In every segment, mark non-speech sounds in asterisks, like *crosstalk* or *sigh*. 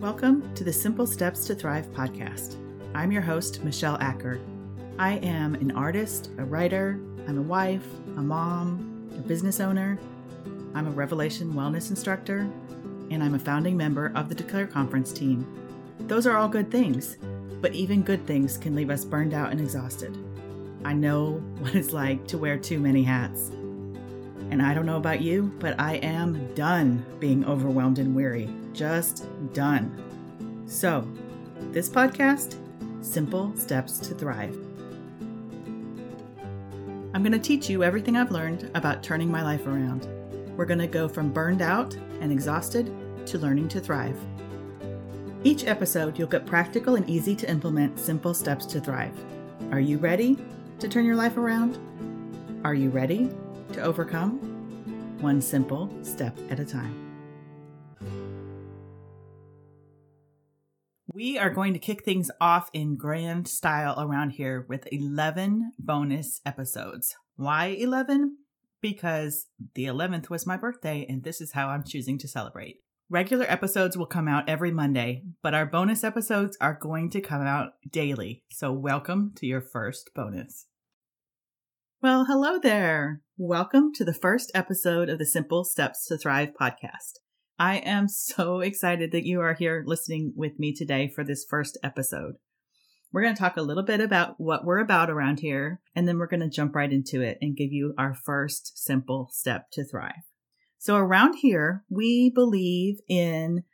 Welcome to the Simple Steps to Thrive podcast. I'm your host, Michelle Acker. I am an artist, a writer, I'm a wife, a mom, a business owner. I'm a Revelation Wellness instructor, and I'm a founding member of the Declare Conference team. Those are all good things, but even good things can leave us burned out and exhausted. I know *laughs* what it's like to wear too many hats. And I don't know about you, but I am done being overwhelmed and weary. Just done. So, this podcast, Simple Steps to Thrive. I'm going to teach you everything I've learned about turning my life around. We're going to go from burned out and exhausted to learning to thrive. Each episode, you'll get practical and easy to implement simple steps to thrive. Are you ready to turn your life around? Are you ready to overcome? One simple step at a time. We are going to kick things off in grand style around here with 11 bonus episodes. Why 11? Because the 11th was my birthday, and this is how I'm choosing to celebrate. Regular episodes will come out every Monday, but our bonus episodes are going to come out daily. So, welcome to your first bonus. Well, hello there. Welcome to the first episode of the Simple Steps to Thrive podcast. I am so *laughs* excited that you are here listening with me today for this first episode. We're going to talk a little bit about what we're about around here, and then we're going to jump right into it and give you our first simple step to thrive. So, around here, we believe in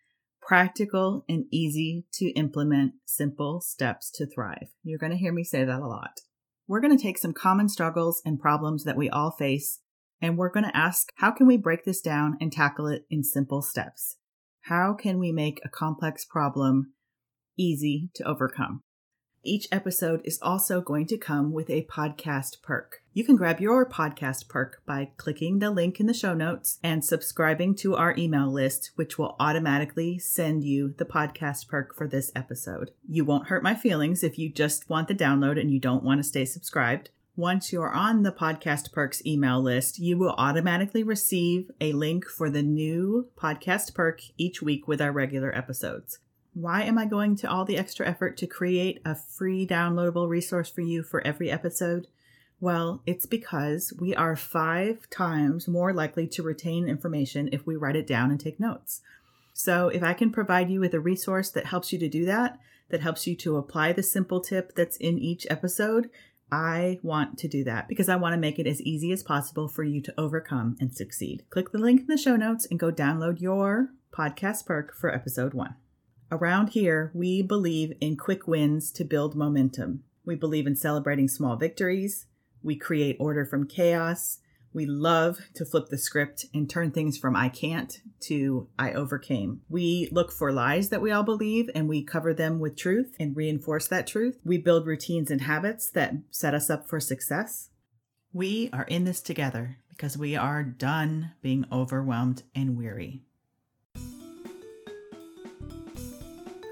practical and easy to implement simple steps to thrive. You're going to hear me say that a lot. We're going to take some common struggles and problems that we all face, and we're going to ask how can we break this down and tackle it in simple steps? How can we make a complex problem easy to overcome? Each episode is also going to come with a podcast perk. You can grab your podcast perk by clicking the link in the show notes and subscribing to our email list, which will automatically send you the podcast perk for this episode. You won't hurt my feelings if you just want the download and you don't want to stay subscribed. Once you're on the podcast perks email list, you will automatically receive a link for the new podcast perk each week with our regular episodes. Why am I going to all the extra effort to create a free downloadable resource for you for every episode? Well, it's because we are five times more likely to retain information if we write it down and take notes. So, if I can provide you with a resource that helps you to do that, that helps you to apply the simple tip that's in each episode, I want to do that because I want to make it as easy as possible for you to overcome and succeed. Click the link in the show notes and go download your podcast perk for episode one. Around here, we believe in quick wins to build momentum. We believe in celebrating small victories. We create order from chaos. We love to flip the script and turn things from I can't to I overcame. We look for lies that we all believe and we cover them with truth and reinforce that truth. We build routines and habits that set us up for success. We are in this together because we are done being overwhelmed and weary.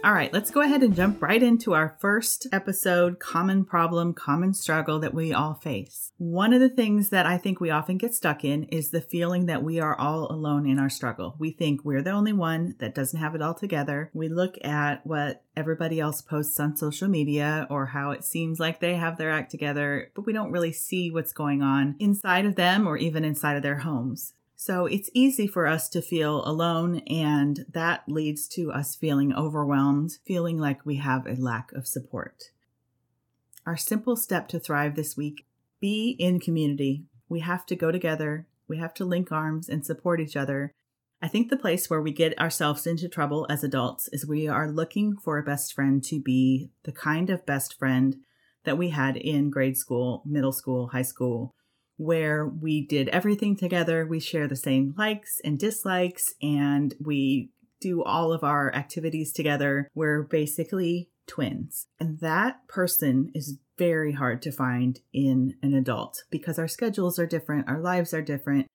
All right, let's go ahead and jump right into our first episode common problem, common struggle that we all face. One of the things that I think we often get stuck in is the feeling that we are all alone in our struggle. We think we're the only one that doesn't have it all together. We look at what everybody else posts on social media or how it seems like they have their act together, but we don't really see what's going on inside of them or even inside of their homes. So it's easy for us to feel alone, and that leads to us feeling overwhelmed, feeling like we have a lack of support. Our simple step to thrive this week be in community. We have to go together, we have to link arms and support each other. I think the place where we get ourselves into trouble as adults is we are looking for a best friend to be the kind of best friend that we had in grade school, middle school, high school where we did everything together. We share the same likes and dislikes, and we do all of our activities together. We're basically twins. And that person is very hard to find in an adult because our schedules are different, our lives are different,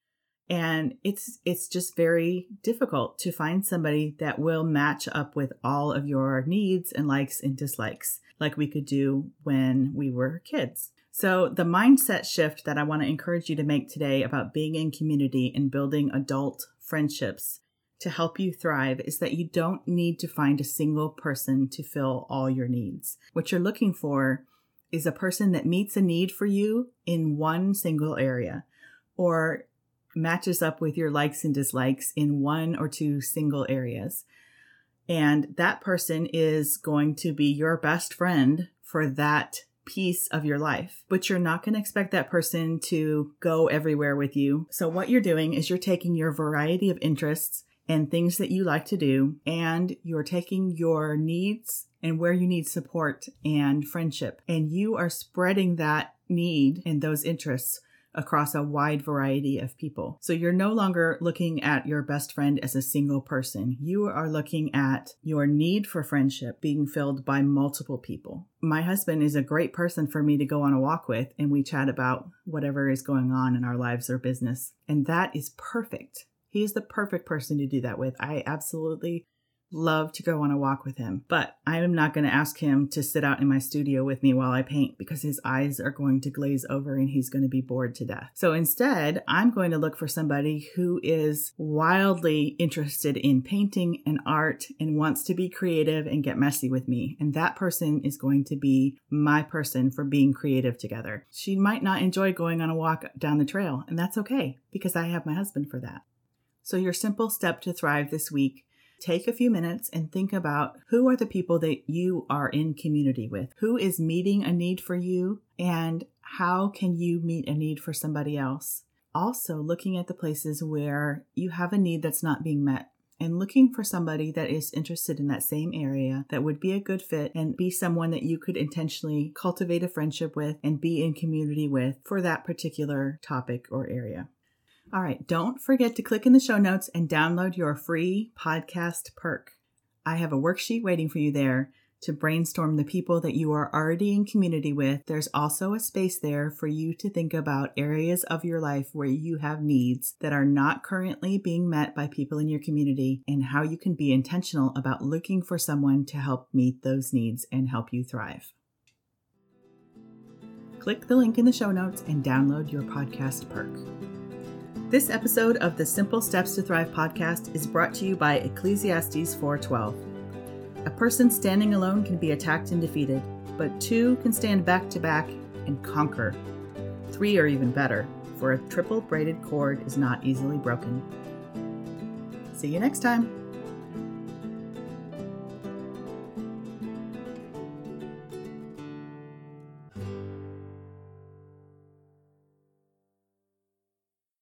and it's it's just very difficult to find somebody that will match up with all of your needs and likes and dislikes like we could do when we were kids. So, the mindset shift that I want to encourage you to make today about being in community and building adult friendships to help you thrive is that you don't need to find a single person to fill all your needs. What you're looking for is a person that meets a need for you in one single area or matches up with your likes and dislikes in one or two single areas. And that person is going to be your best friend for that piece of your life, but you're not going to expect that person to go everywhere with you. So, what you're doing is you're taking your variety of interests and things that you like to do, and you're taking your needs and where you need support and friendship, and you are spreading that need and those interests across a wide variety of people. So you're no longer looking at your best friend as a single person. You are looking at your need for friendship being filled by multiple people. My husband is a great person for me to go on a walk with, and we chat about whatever is going on in our lives or business. And that is perfect. He is the perfect person to do that with. I absolutely love to go on a walk with him, but I am not going to ask him to sit out in my studio with me while I paint because his eyes are going to glaze over and he's going to be bored to death. So instead, I'm going to look for somebody who is wildly interested in painting and art and wants to be creative and get messy with me. And that person is going to be my person for being creative together. She might not enjoy going on a walk down the trail, and that's okay because I have my husband for that. So, your simple step to thrive this week take a few minutes and think about who are the people that you are in community with? Who is meeting a need for you? And how can you meet a need for somebody else? Also, looking at the places where you have a need that's not being met and looking for somebody that is interested in that same area that would be a good fit and be someone that you could intentionally cultivate a friendship with and be in community with for that particular topic or area. All right, don't forget to click in the show notes and download your free podcast perk. I have a worksheet waiting for you there to brainstorm the people that you are already in community with. There's also a space there for you to think about areas of your life where you have needs that are not currently being met by people in your community and how you can be intentional about looking for someone to help meet those needs and help you thrive. Click the link in the show notes and download your podcast perk. This episode of the Simple Steps to Thrive podcast is brought to you by Ecclesiastes 4:12. A person standing alone can be attacked and defeated, but two can stand back to back and conquer. Three are even better, for a triple braided cord is not easily broken. See you next time.